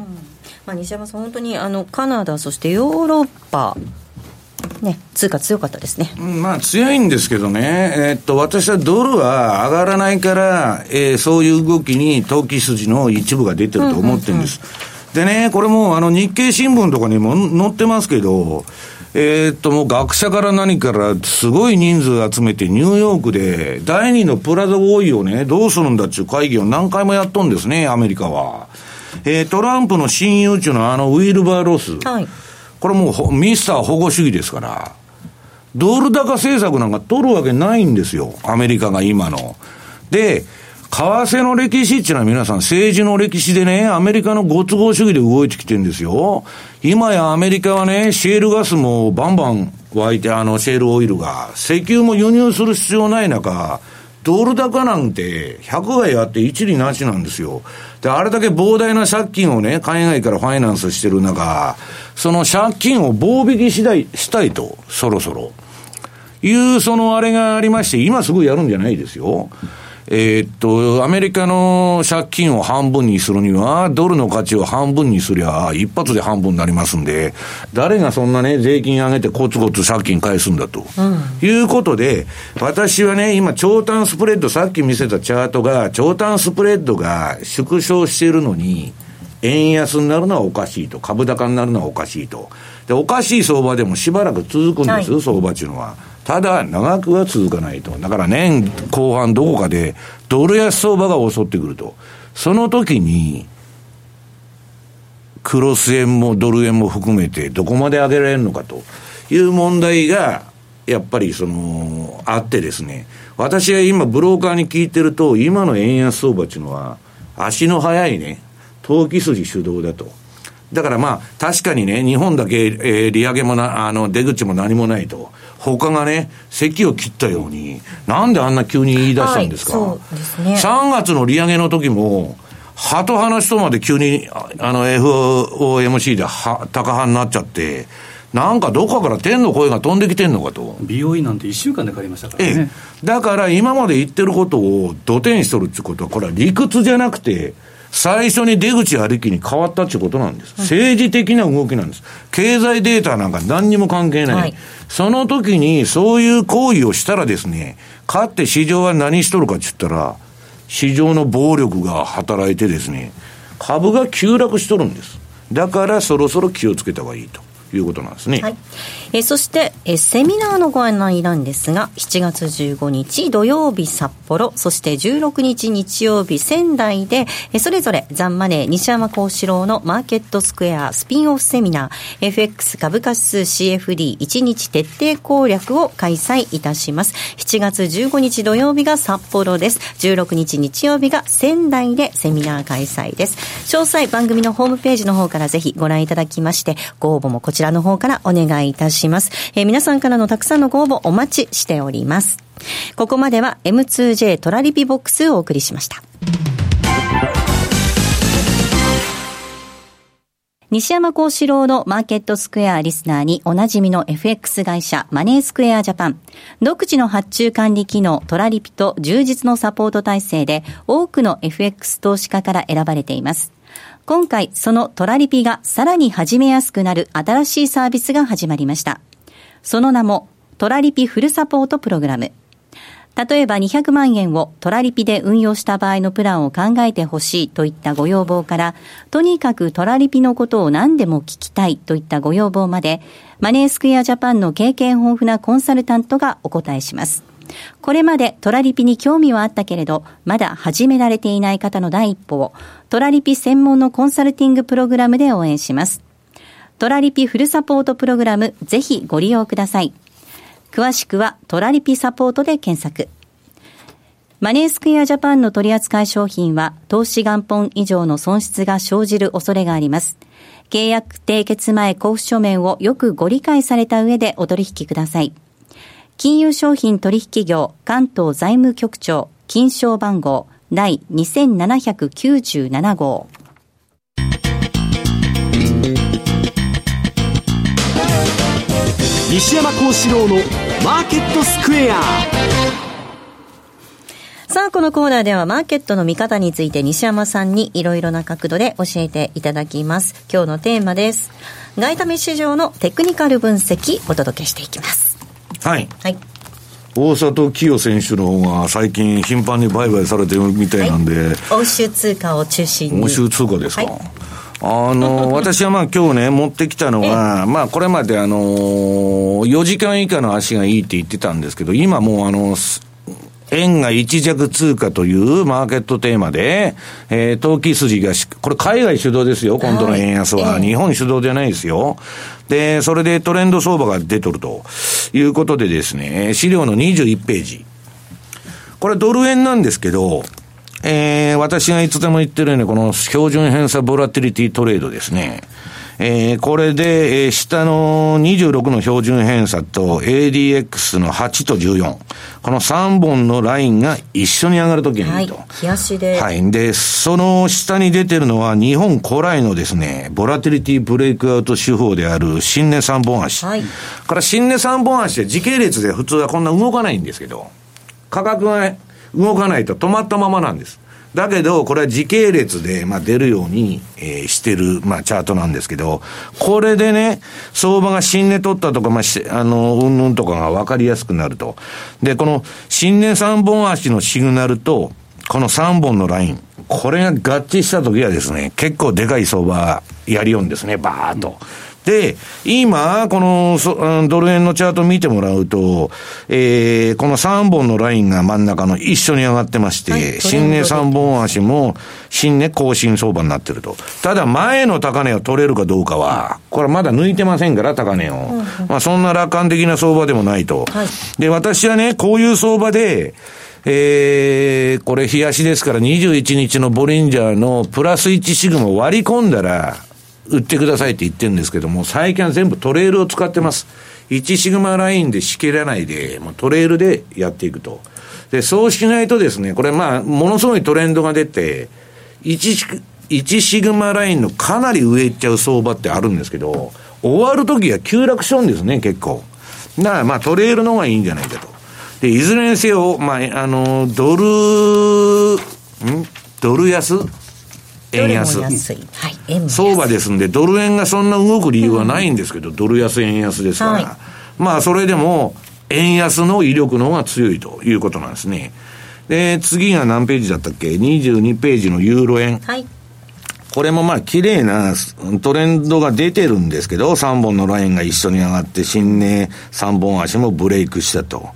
まあ、西山さん、本当にあのカナダ、そしてヨーロッパ、ね、通貨強かったですね。まあ強いんですけどね、えー、っと、私はドルは上がらないから、えー、そういう動きに投機筋の一部が出てると思ってるんです。でね、これもあの日経新聞とかにも載ってますけど、えー、っと、もう学者から何からすごい人数集めてニューヨークで第二のプラザ合意をね、どうするんだっていう会議を何回もやっとんですね、アメリカは。えー、トランプの親友中のあのウィルバー・ロス。はい、これもうミスター保護主義ですから。ドル高政策なんか取るわけないんですよ。アメリカが今の。で、為替の歴史っていうのは皆さん政治の歴史でね、アメリカのご都合主義で動いてきてるんですよ。今やアメリカはね、シェールガスもバンバン湧いて、あの、シェールオイルが、石油も輸入する必要ない中、ドル高なんて100倍あって一理なしなんですよ。で、あれだけ膨大な借金をね、海外からファイナンスしてる中、その借金を棒引きしいしたいと、そろそろ。いう、そのあれがありまして、今すぐやるんじゃないですよ。えー、っと、アメリカの借金を半分にするには、ドルの価値を半分にすりゃ、一発で半分になりますんで、誰がそんなね、税金上げてコツコツ借金返すんだと。うん、いうことで、私はね、今、長短スプレッド、さっき見せたチャートが、長短スプレッドが縮小しているのに、円安になるのはおかしいと、株高になるのはおかしいと。で、おかしい相場でもしばらく続くんです、はい、相場っていうのは。ただ、長くは続かないと。だから年後半どこかで、ドル安相場が襲ってくると。その時に、クロス円もドル円も含めて、どこまで上げられるのかという問題が、やっぱりその、あってですね、私は今、ブローカーに聞いてると、今の円安相場っていうのは、足の速いね、投機筋主導だと。だからまあ、確かにね、日本だけ、えー、利上げもな、あの、出口も何もないと。他がね、席を切ったように、なんであんな急に言い出したんですか、はい、そうですね、3月の利上げの時も、歯と話とまで急に、あの、FOMC では高派になっちゃって、なんかどっかから天の声が飛んできてんのかと。BOE なんて1週間で借りましたからね。ええ。だから今まで言ってることを土手にしとるってことは、これは理屈じゃなくて、最初に出口ありきに変わったってことなんです。政治的な動きなんです。経済データなんか何にも関係ない。はい、その時にそういう行為をしたらですね、かって市場は何しとるかって言ったら、市場の暴力が働いてですね、株が急落しとるんです。だからそろそろ気をつけた方がいいと。いうことなんですね。はい、えそして、えセミナーのご案内なんですが、7月15日土曜日札幌、そして16日日曜日仙台で、えそれぞれザンマネー西山幸四郎のマーケットスクエアスピンオフセミナー、FX 株価指数 CFD1 日徹底攻略を開催いたします。7月15日土曜日が札幌です。16日日曜日が仙台でセミナー開催です。詳細番組のホームページの方からぜひご覧いただきまして、ご応募もこちらちらの方からお願いいたします。えー、皆さんからのたくさんのご応募お待ちしております。ここまでは M2J トラリピボックスをお送りしました。西山幸四郎のマーケットスクエアリスナーにおなじみの FX 会社マネースクエアジャパン。独自の発注管理機能トラリピと充実のサポート体制で多くの FX 投資家から選ばれています。今回、そのトラリピがさらに始めやすくなる新しいサービスが始まりました。その名も、トラリピフルサポートプログラム。例えば200万円をトラリピで運用した場合のプランを考えてほしいといったご要望から、とにかくトラリピのことを何でも聞きたいといったご要望まで、マネースクエアジャパンの経験豊富なコンサルタントがお答えします。これまでトラリピに興味はあったけれど、まだ始められていない方の第一歩を、トラリピ専門のコンサルティングプログラムで応援します。トラリピフルサポートプログラム、ぜひご利用ください。詳しくはトラリピサポートで検索。マネースクエアジャパンの取扱い商品は投資元本以上の損失が生じる恐れがあります。契約締結前交付書面をよくご理解された上でお取引ください。金融商品取引業関東財務局長金賞番号第2797号西山幸四郎のマーケットスクエアさあ、このコーナーではマーケットの見方について西山さんにいろいろな角度で教えていただきます。今日のテーマです。外為市場のテクニカル分析お届けしていきますはい。はい。大里清選手の方が最近頻繁に売買されてるみたいなんで、欧州通貨を中心に。欧州通貨ですか、はい。あの、私はまあ今日ね、持ってきたのは、まあこれまであの、4時間以下の足がいいって言ってたんですけど、今もうあの、す円が一弱通貨というマーケットテーマで、えー、投機筋がし、これ海外主導ですよ、今度の円安は。はいええ日本主導じゃないですよ。で、それでトレンド相場が出とるということでですね、資料の21ページ。これドル円なんですけど、えー、私がいつでも言ってるように、この標準偏差ボラティリティトレードですね。えー、これで、えー、下の26の標準偏差と ADX の8と14。この3本のラインが一緒に上がるときはいにいいと。冷やしで、はい。で、その下に出てるのは日本古来のですね、ボラティリティブレイクアウト手法である新値三本足。はいこれ新値三本足で時系列で普通はこんな動かないんですけど、価格が動かないと止まったままなんです。だけど、これは時系列で、まあ、出るように、えーしてる、まあ、チャートなんですけど、これでね、相場が新値取ったとか、まあ、しあの、うんぬんとかが分かりやすくなると。で、この新値三本足のシグナルと、この3本のライン、これが合致した時はですね、結構でかい相場やりよんですね、バーっと。で、今、このそうんドル円のチャート見てもらうと、えー、この3本のラインが真ん中の一緒に上がってまして、はい新値3本足も新値更新相場になってると。ただ前の高値を取れるかどうかは、これまだ抜いてませんから、高値を。まあそんな楽観的な相場でもないと。はいで、私はね、こういう相場で、えー、これ、冷やしですから、21日のボリンジャーのプラス1シグマを割り込んだら、売ってくださいって言ってるんですけども、最近は全部トレールを使ってます。1シグマラインで仕切らないで、もうトレールでやっていくと。で、そうしないとですね、これまあ、ものすごいトレンドが出て、1シグ1シグマラインのかなり上行っちゃう相場ってあるんですけど、終わるときは急落しょんですね、結構。だからまあトレールの方がいいんじゃないかと。で、いずれにせよ、まあ、あの、ドル、ん？ドル安？円安。安いはい円も安い相場ですんで、ドル円がそんな動く理由はないんですけど、ドル安、円安ですから、はいまあ、それでも、円安の威力の方が強いということなんですね。で、次が何ページだったっけ ?22 ページのユーロ円。はいこれもまあ綺麗なトレンドが出てるんですけど、3本のラインが一緒に上がって、新値3本足もブレイクしたと。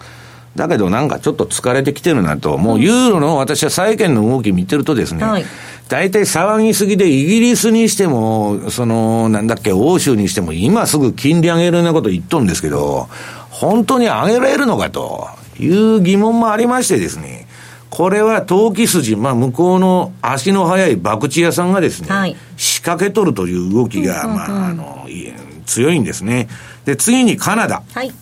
だけどなんかちょっと疲れてきてるなと。もうユーロの私は債券の動き見てるとですね、はい大体騒ぎすぎでイギリスにしても、その、なんだっけ、欧州にしても今すぐ金利上げるようなこと言っとるんですけど、本当に上げられるのかという疑問もありましてですね、これは投機筋、まあ向こうの足の速い博打屋さんがですね、はい仕掛け取るという動きが、まあ、あの、い強いんですね。で、次にカナダ。はい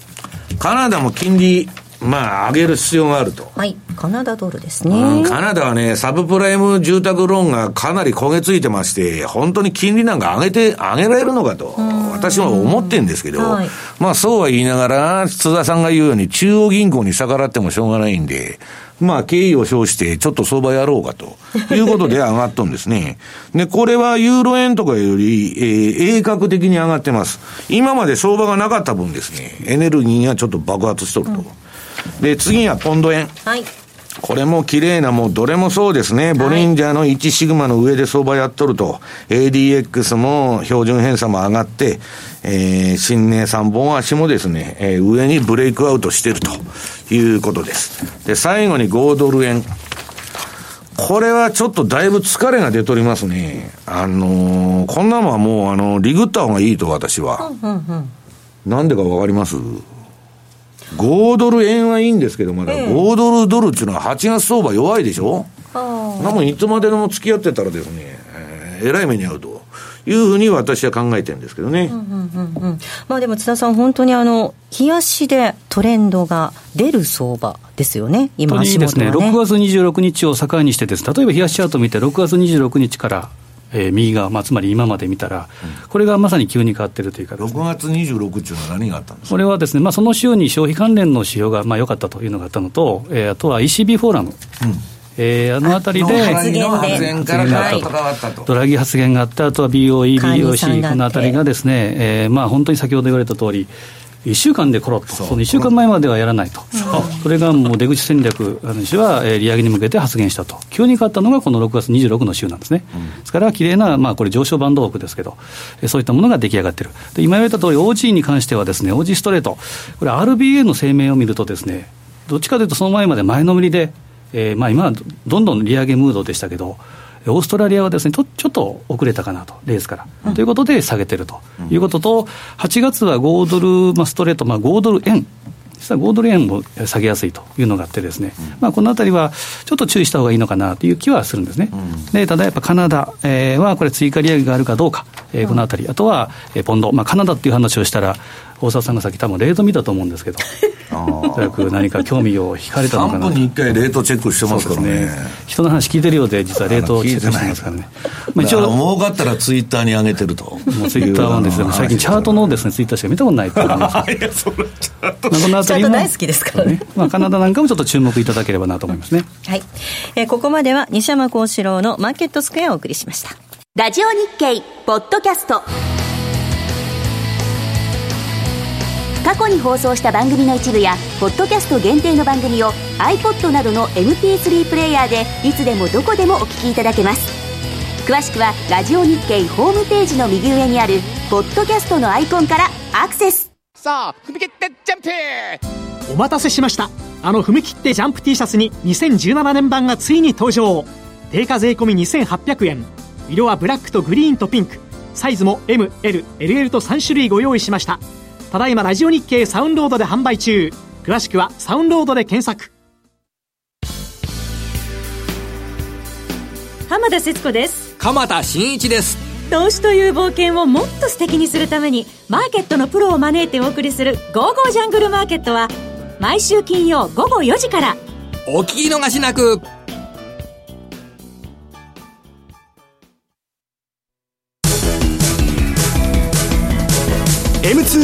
カナダも金利、まあ上げる必要があると。はいカナダドルですうんねカナダはね、サブプライム住宅ローンがかなり焦げついてまして、本当に金利なんか上げて、上げられるのかと、私は思ってんですけど、はいまあそうは言いながら、津田さんが言うように中央銀行に逆らってもしょうがないんで、まあ敬意を表してちょっと相場やろうかということで上がっとんですね。で、これはユーロ円とかより、えー、鋭角的に上がってます。今まで相場がなかった分ですね、エネルギーがちょっと爆発しとると。で、次はポンド円。はいこれも綺麗な、もうどれもそうですね。ボリンジャーの1シグマの上で相場やっとると。ADX も標準偏差も上がって、えー、新値3本足もですね、えー上にブレイクアウトしてるということです。で、最後に5ドル円。これはちょっとだいぶ疲れが出とりますね。あのーこんなのはもう、あの、リグった方がいいと私は。なんでかわかります？5ドル円はいいんですけど、まだ5ドルドルっていうのは8月相場弱いでしょ？なもんいつまででも付き合ってたらですね、えーえらい目に遭うと。いうふうに私は考えてるんですけどね。まあでも津田さん本当にあの冷やしでトレンドが出る相場ですよね。今本当にですね、足元はね。6月26日を境にしてです、例えば冷やしチャートを見て、6月26日から、えー右側、まあ、つまり今まで見たら、これがまさに急に変わってるというかね、6月26っていうのは何があったんですか？これはですね、まあ、その週に消費関連の指標がまあ良かったというのがあったのと、えーあとは ECB フォーラム、えーえー、あのあたりで、発言からドラギ発言があった、あとは BOE、BOC、このあたりがですね、えー、まあ本当に先ほど言われた通り、1週間でコロッと、その1週間前まではやらないと、それがもう出口戦略主は利上げに向けて発言したと、急に変わったのがこの6月26の週なんですね、ですからきれいな、まあ、これ、上昇バンド枠ですけど、そういったものが出来上がってる、で今言われた通り、OG に関してはですね、OG ストレート、これ、RBA の声明を見るとですね、どっちかというと、その前まで前のめりで、えー、まあ今はどんどん利上げムードでしたけど、オーストラリアはですねちょちょっと遅れたかなと、レースから、うん、ということで下げてると。いうことと、8月は5ドル、まあ、ストレート、まあ、5ドル円。実は5ドル円も下げやすいというのがあってですね、うん、まあ、このあたりはちょっと注意した方がいいのかなという気はするんですね。うん、でただやっぱカナダ、えー、はこれ追加利上げがあるかどうか、えー、このあたり、あとは、えー、ポンド、まあ、カナダっていう話をしたら、大沢さんがさっき多分レート見たと思うんですけど おそらく何か興味を引かれたのかな。3分に1回レートチェックしてますからね、ね、人の話聞いてるようで実はレートをチェックしてますからね。まあ、一応儲かったらツイッターに上げてると。もうツイッターはですね 最近チャートのですねツイッターしか見たことないって思います。いやそれチャート、まあ、この辺りも大好きですからね、まあ、カナダなんかもちょっと注目いただければなと思いますね。はい、えー、ここまでは西山幸四郎のマーケットスクエアをお送りしました。ラジオ日経ポッドキャスト過去に放送した番組の一部やポッドキャスト限定の番組を iPod などの MP3 プレイヤーでいつでもどこでもお聞きいただけます。詳しくはラジオ日経ホームページの右上にあるポッドキャストのアイコンからアクセス。さあ踏み切ってジャンプ!お待たせしました。あの踏み切ってジャンプ T シャツに2017年版がついに登場。定価税込2800円。色はブラックとグリーンとピンク。サイズも MLLL と3種類ご用意しましたただいまラジオ日経サウンロードで販売中。詳しくはサウンロードで検索。浜田節子です。鎌田新一です。投資という冒険をもっと素敵にするためにマーケットのプロを招いてお送りする「ゴーゴージャングルマーケット」は毎週金曜午後4時から。お聞き逃しなく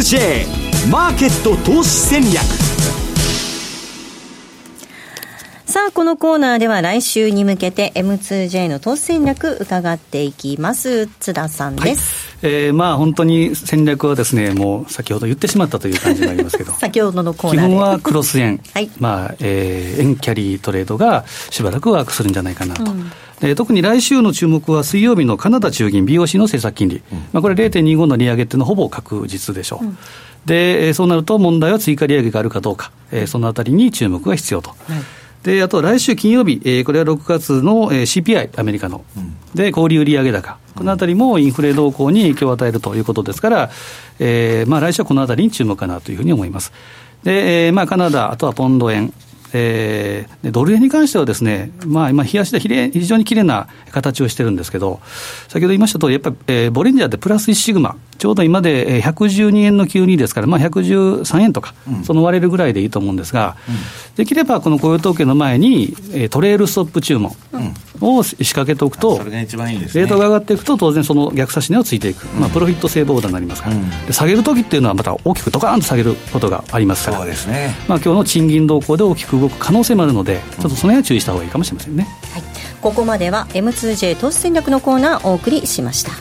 M2J マーケット投資戦略さあ、このコーナーでは来週に向けて M2J の投資戦略伺っていきます。津田さんです。はい、えー、まあ本当に戦略はですね、もう先ほど言ってしまったという感じになりますけど。先ほどのコーナー基本はクロス円。はい。まあ、えー、円キャリートレードがしばらくワークするんじゃないかなと。うんで特に来週の注目は水曜日のカナダ中銀 BOC の政策金利、うん、まあ、これ0.25の利上げっていうのはほぼ確実でしょう。うん。で、そうなると問題は追加利上げがあるかどうか、えー、そのあたりに注目が必要と。はい。であと来週金曜日、えー、これは6月の、えー、CPI、アメリカの、うん、で小売売上高、このあたりもインフレ動向に影響を与えるということですから、えーまあ、来週はこのあたりに注目かなというふうに思います。で、えーまあ、カナダ、あとはポンド円、えー、ドル円に関してはですね、まあ、今、冷やしで非常にきれいな形をしてるんですけど、先ほど言いましたとおり、やっぱり、えー、ボリンジャーってプラス1シグマ、ちょうど今で112円の9 2ですから、まあ、113円とか、うん、その割れるぐらいでいいと思うんですが、うん、できればこの雇用統計の前に、トレールストップ注文を仕掛けておくと、レートが上がっていくと、当然その逆差し値をついていく、まあ、プロフィット性ボーダーになりますから、で下げるときっていうのは、また大きくドカーンと下げることがありますから、そうですね。まあ今日の賃金動向で大きく動く可能性もあるので、ちょっとその辺は注意した方がいいかもしれませんね。はいここまでは M2J 投資戦略のコーナーをお送りしました。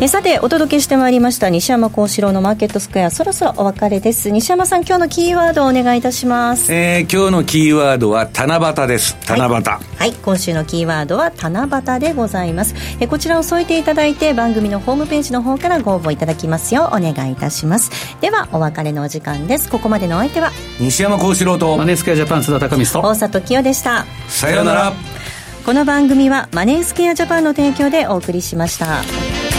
えさてお届けしてまいりました西山幸四郎のマーケットスクエアそろそろお別れです。西山さん今日のキーワードをお願いいたします、えー、今日のキーワードは七夕です。七夕、はい、はい、今週のキーワードは七夕でございます。えこちらを添えていただいて番組のホームページの方からご応募いただきますようお願いいたします。ではお別れのお時間です。ここまでのお相手は西山幸四郎とマネースクエアジャパン津田隆美と大里清でした。さようならこの番組はマネースケアジャパンの提供でお送りしました。